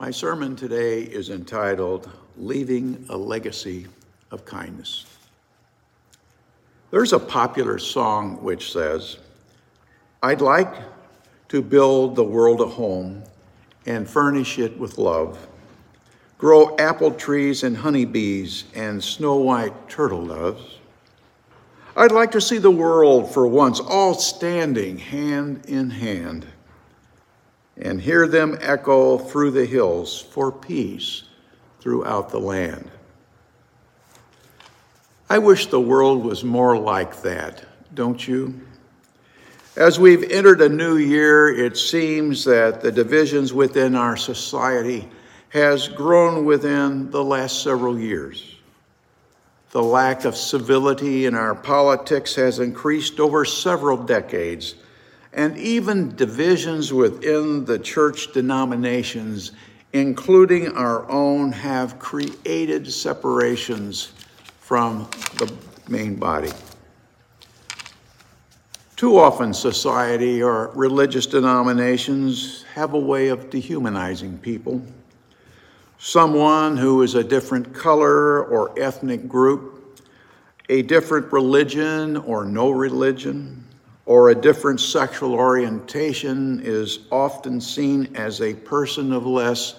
My sermon today is entitled Leaving a Legacy of Kindness. There's a popular song which says, I'd like to build the world a home and furnish it with love, grow apple trees and honeybees and snow white turtle doves. I'd like to see the world for once all standing hand in hand and hear them echo through the hills for peace throughout the land. I wish the world was more like that, don't you? As we've entered a new year, it seems that the divisions within our society has grown within the last several years. The lack of civility in our politics has increased over several decades and even divisions within the church denominations, including our own, have created separations from the main body. Too often, society or religious denominations have a way of dehumanizing people. Someone who is a different color or ethnic group, a different religion or no religion, or a different sexual orientation is often seen as a person of less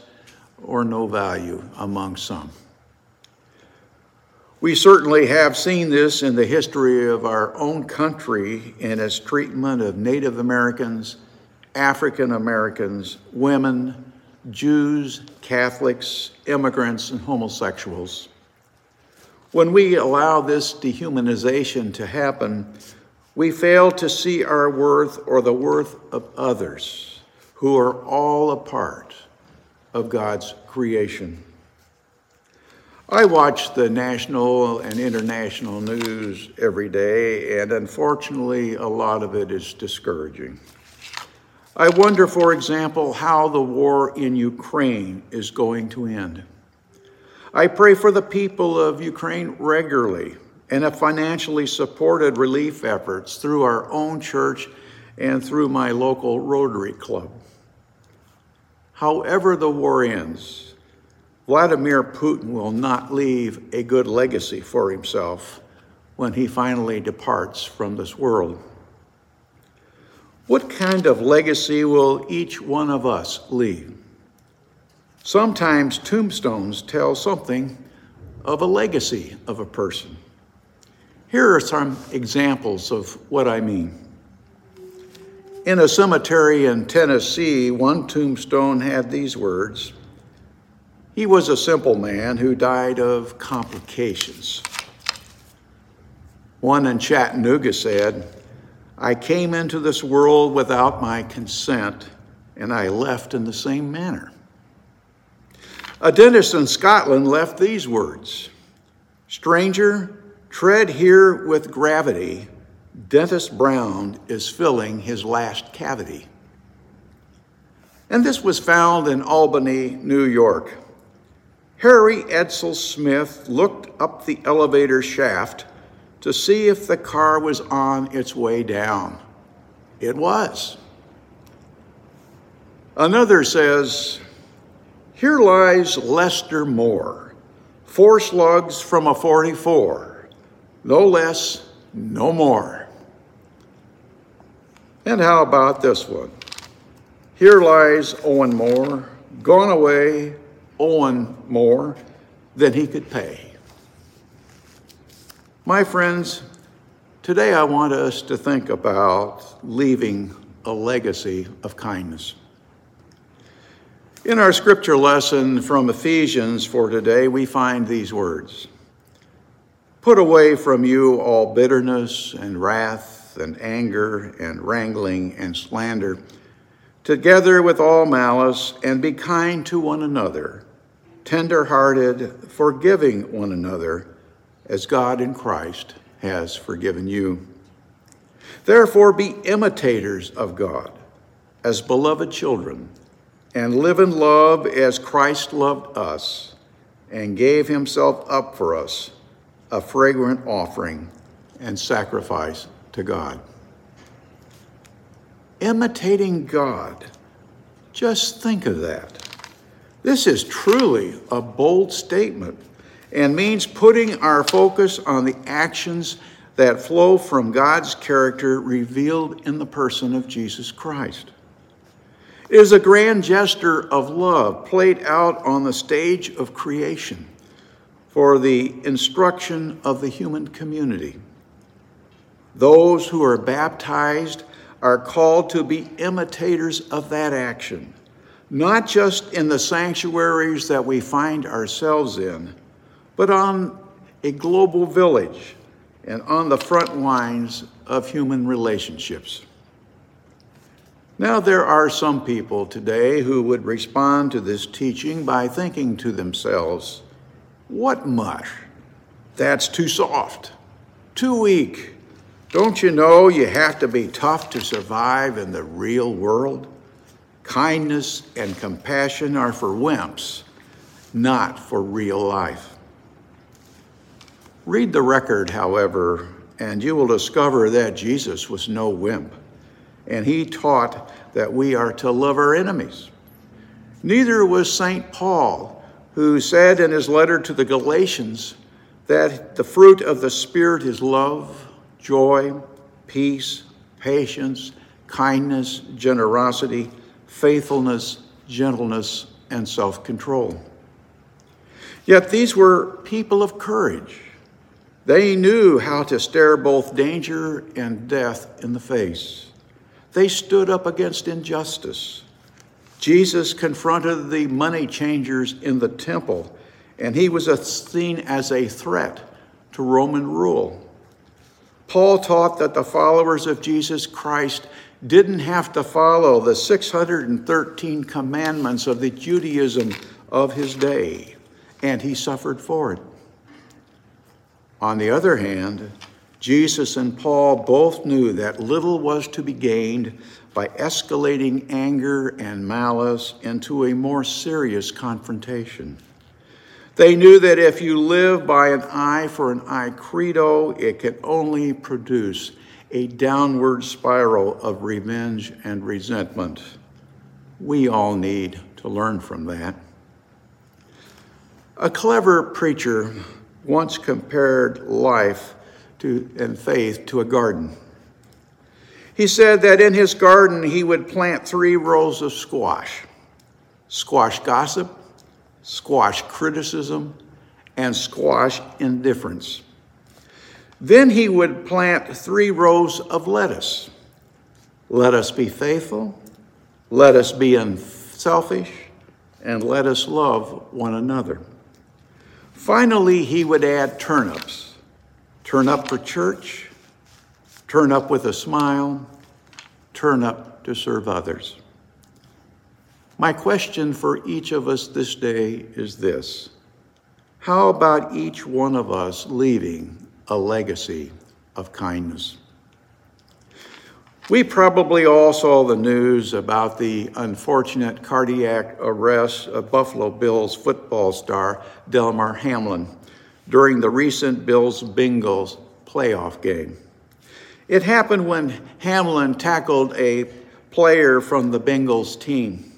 or no value among some. We certainly have seen this in the history of our own country in its treatment of Native Americans, African Americans, women, Jews, Catholics, immigrants, and homosexuals. When we allow this dehumanization to happen, we fail to see our worth or the worth of others who are all a part of God's creation. I watch the national and international news every day, and unfortunately, a lot of it is discouraging. I wonder, for example, how the war in Ukraine is going to end. I pray for the people of Ukraine regularly and have financially supported relief efforts through our own church and through my local Rotary Club. However, the war ends, Vladimir Putin will not leave a good legacy for himself when he finally departs from this world. What kind of legacy will each one of us leave? Sometimes tombstones tell something of a legacy of a person. Here are some examples of what I mean. In a cemetery in Tennessee, one tombstone had these words He was a simple man who died of complications. One in Chattanooga said, I came into this world without my consent, and I left in the same manner. A dentist in Scotland left these words Stranger, Tread here with gravity. Dentist Brown is filling his last cavity. And this was found in Albany, New York. Harry Edsel Smith looked up the elevator shaft to see if the car was on its way down. It was. Another says, Here lies Lester Moore, four slugs from a 44 no less, no more. And how about this one? Here lies Owen Moore, gone away, Owen more than he could pay. My friends, today I want us to think about leaving a legacy of kindness. In our scripture lesson from Ephesians for today, we find these words Put away from you all bitterness and wrath and anger and wrangling and slander, together with all malice, and be kind to one another, tender hearted, forgiving one another, as God in Christ has forgiven you. Therefore, be imitators of God as beloved children, and live in love as Christ loved us and gave himself up for us a fragrant offering and sacrifice to God. Imitating God. Just think of that. This is truly a bold statement and means putting our focus on the actions that flow from God's character revealed in the person of Jesus Christ. It is a grand gesture of love played out on the stage of creation for the instruction of the human community. Those who are baptized are called to be imitators of that action, not just in the sanctuaries that we find ourselves in, but on a global village and on the front lines of human relationships. Now, there are some people today who would respond to this teaching by thinking to themselves, What mush? That's too soft, too weak. Don't you know you have to be tough to survive in the real world? Kindness and compassion are for wimps, not for real life. Read the record, however, and you will discover that Jesus was no wimp, and he taught that we are to love our enemies. Neither was St. Paul, who said in his letter to the Galatians that the fruit of the Spirit is love joy, peace, patience, kindness, generosity, faithfulness, gentleness, and self control. Yet these were people of courage. They knew how to stare both danger and death in the face. They stood up against injustice. Jesus confronted the money changers in the temple, and he was seen as a threat to Roman rule. Paul taught that the followers of Jesus Christ didn't have to follow the 613 commandments of the Judaism of his day, and he suffered for it. On the other hand, Jesus and Paul both knew that little was to be gained by escalating anger and malice into a more serious confrontation. They knew that if you live by an eye for an eye credo, it can only produce a downward spiral of revenge and resentment. We all need to learn from that. A clever preacher once compared life to, and faith to a garden. He said that in his garden he would plant three rows of squash squash gossip, squash criticism, and squash indifference. Then he would plant three rows of lettuce. Let us be faithful, let us be unselfish, and let us love one another. Finally, he would add turnips. Turn up for church, turn up with a smile, turn up to serve others. My question for each of us this day is this How about each one of us leaving a legacy of kindness? We probably all saw the news about the unfortunate cardiac arrest of Buffalo Bills football star Delmar Hamlin during the recent Bills Bengals playoff game. It happened when Hamlin tackled a player from the Bengals team.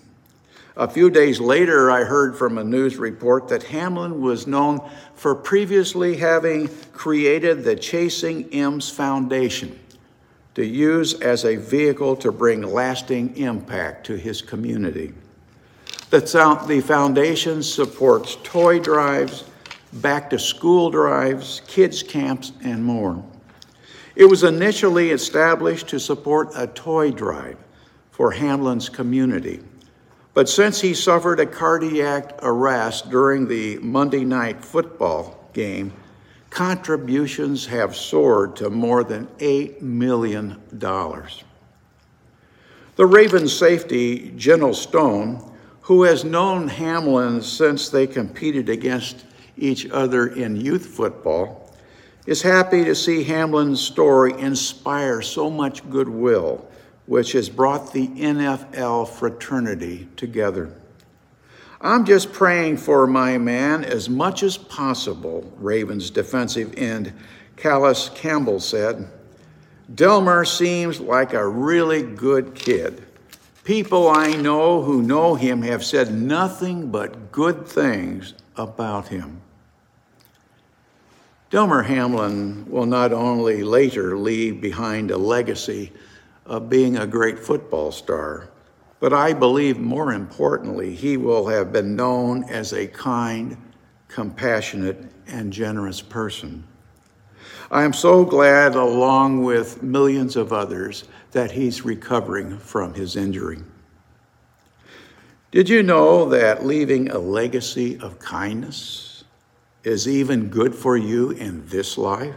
A few days later, I heard from a news report that Hamlin was known for previously having created the Chasing M's Foundation to use as a vehicle to bring lasting impact to his community. The, foundation supports toy drives, back to school drives, kids' camps, and more. It was initially established to support a toy drive for Hamlin's community. But since he suffered a cardiac arrest during the Monday night football game, contributions have soared to more than $8 million. The Ravens safety, Geno Stone, who has known Hamlin since they competed against each other in youth football, is happy to see Hamlin's story inspire so much goodwill which has brought the NFL fraternity together. I'm just praying for my man as much as possible, Ravens defensive end Calais Campbell said. Delmer seems like a really good kid. People I know who know him have said nothing but good things about him. Delmer Hamlin will not only later leave behind a legacy of being a great football star, but I believe more importantly, he will have been known as a kind, compassionate, and generous person. I am so glad, along with millions of others, that he's recovering from his injury. Did you know that leaving a legacy of kindness is even good for you in this life?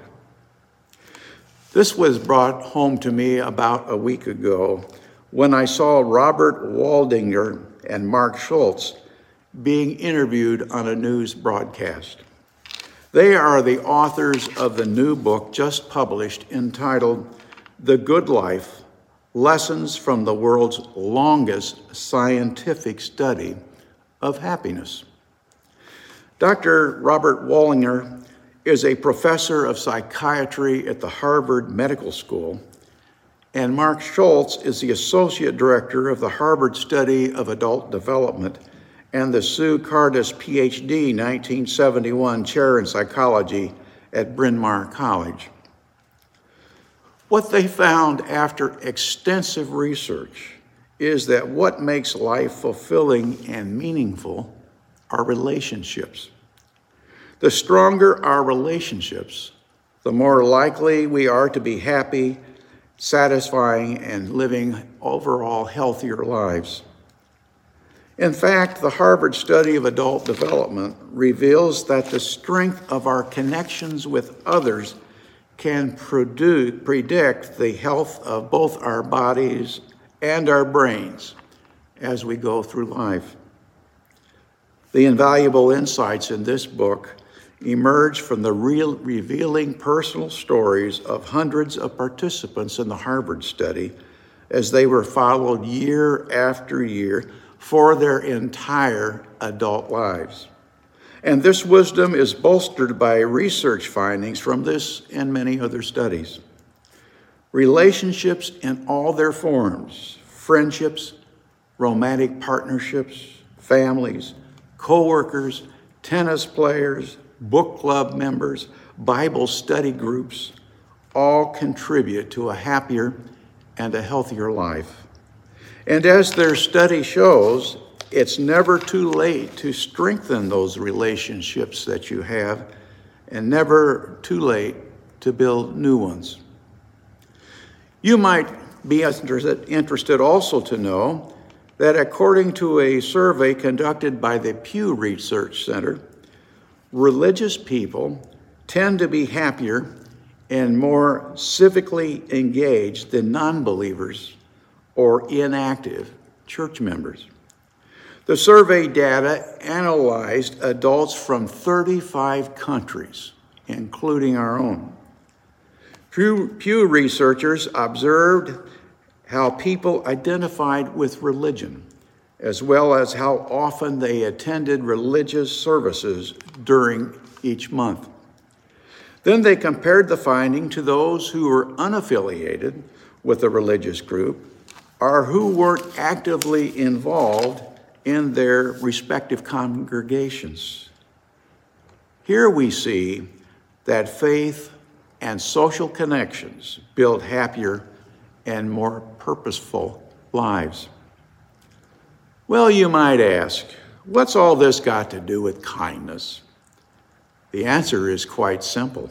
This was brought home to me about a week ago when I saw Robert Waldinger and Marc Schulz being interviewed on a news broadcast. They are the authors of the new book just published entitled The Good Life Lessons from the World's Longest Scientific Study of Happiness. Dr. Robert Waldinger is a professor of psychiatry at the Harvard Medical School, and Marc Schulz is the associate director of the Harvard Study of Adult Development and the Sue Kardas PhD 1971 chair in psychology at Bryn Mawr College. What they found after extensive research is that what makes life fulfilling and meaningful our relationships. The stronger our relationships, the more likely we are to be happy, satisfying, and living overall healthier lives. In fact, the Harvard study of adult development reveals that the strength of our connections with others can produce, predict the health of both our bodies and our brains as we go through life. The invaluable insights in this book emerge from the real, revealing personal stories of hundreds of participants in the Harvard study as they were followed year after year for their entire adult lives. And this wisdom is bolstered by research findings from this and many other studies. Relationships in all their forms friendships, romantic partnerships, families, coworkers, tennis players, book club members, Bible study groups all contribute to a happier and a healthier life. And as their study shows, it's never too late to strengthen those relationships that you have, and never too late to build new ones. You might be interested also to know that according to a survey conducted by the Pew Research Center, religious people tend to be happier and more civically engaged than non believers or inactive church members. The survey data analyzed adults from 35 countries, including our own. Pew, Pew researchers observed how people identified with religion, as well as how often they attended religious services during each month. Then they compared the finding to those who were unaffiliated with a religious group or who weren't actively involved in their respective congregations. Here we see that faith and social connections build happier and more purposeful lives. Well, you might ask, what's all this got to do with kindness? The answer is quite simple.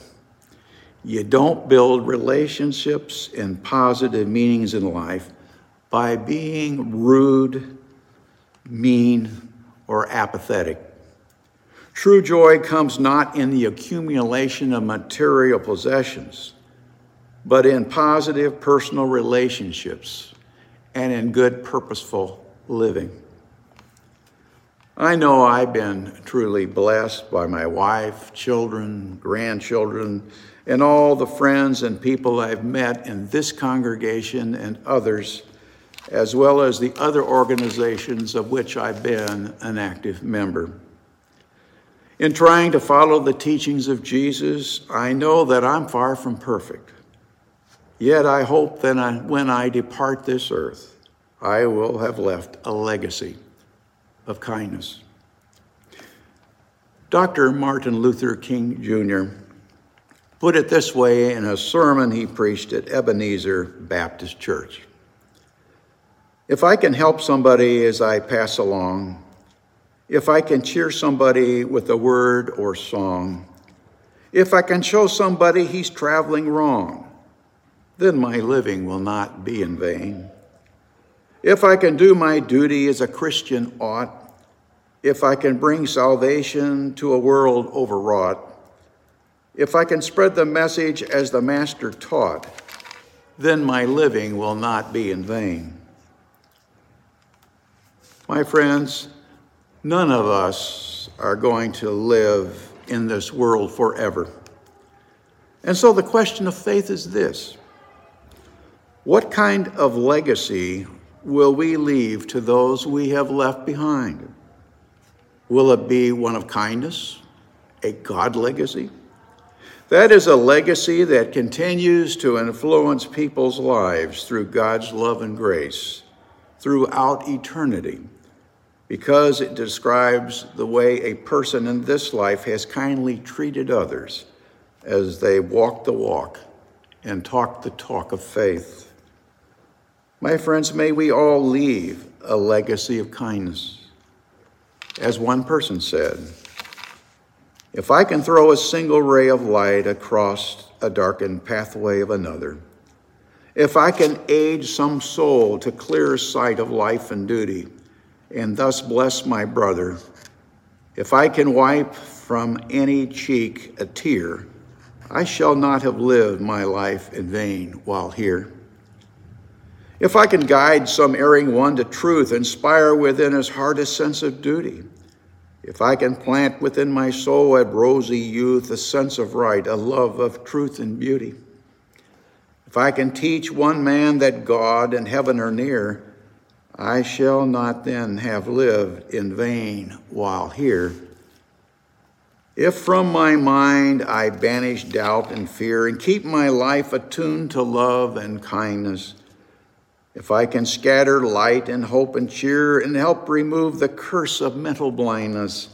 You don't build relationships and positive meanings in life by being rude, mean, or apathetic. True joy comes not in the accumulation of material possessions but in positive personal relationships and in good, purposeful living. I know I've been truly blessed by my wife, children, grandchildren, and all the friends and people I've met in this congregation and others, as well as the other organizations of which I've been an active member. In trying to follow the teachings of Jesus, I know that I'm far from perfect. Yet I hope that when I depart this earth, I will have left a legacy of kindness. Dr. Martin Luther King Jr. put it this way in a sermon he preached at Ebenezer Baptist Church If I can help somebody as I pass along, if I can cheer somebody with a word or song, if I can show somebody he's traveling wrong, then my living will not be in vain. If I can do my duty as a Christian ought, if I can bring salvation to a world overwrought, if I can spread the message as the Master taught, then my living will not be in vain. My friends, none of us are going to live in this world forever. And so the question of faith is this What kind of legacy will we leave to those we have left behind? Will it be one of kindness, a God legacy? That is a legacy that continues to influence people's lives through God's love and grace throughout eternity because it describes the way a person in this life has kindly treated others as they walk the walk and talk the talk of faith. My friends, may we all leave a legacy of kindness. As one person said, if I can throw a single ray of light across a darkened pathway of another, if I can aid some soul to clear sight of life and duty, and thus bless my brother, if I can wipe from any cheek a tear, I shall not have lived my life in vain while here. If I can guide some erring one to truth, inspire within his heart a sense of duty, if I can plant within my soul at rosy youth a sense of right, a love of truth and beauty, if I can teach one man that God and heaven are near, I shall not then have lived in vain while here. If from my mind I banish doubt and fear and keep my life attuned to love and kindness, if I can scatter light and hope and cheer and help remove the curse of mental blindness,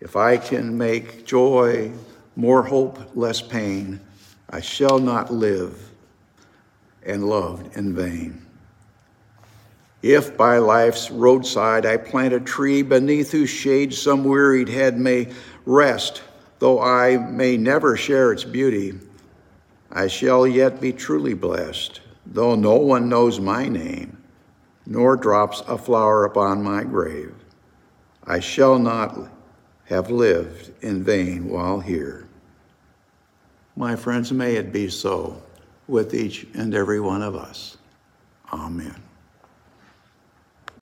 if I can make joy more hope, less pain, I shall not live and loved in vain. If by life's roadside I plant a tree beneath whose shade some wearied head may rest, though I may never share its beauty, I shall yet be truly blessed though no one knows my name, nor drops a flower upon my grave, I shall not have lived in vain while here. My friends, may it be so with each and every one of us. Amen.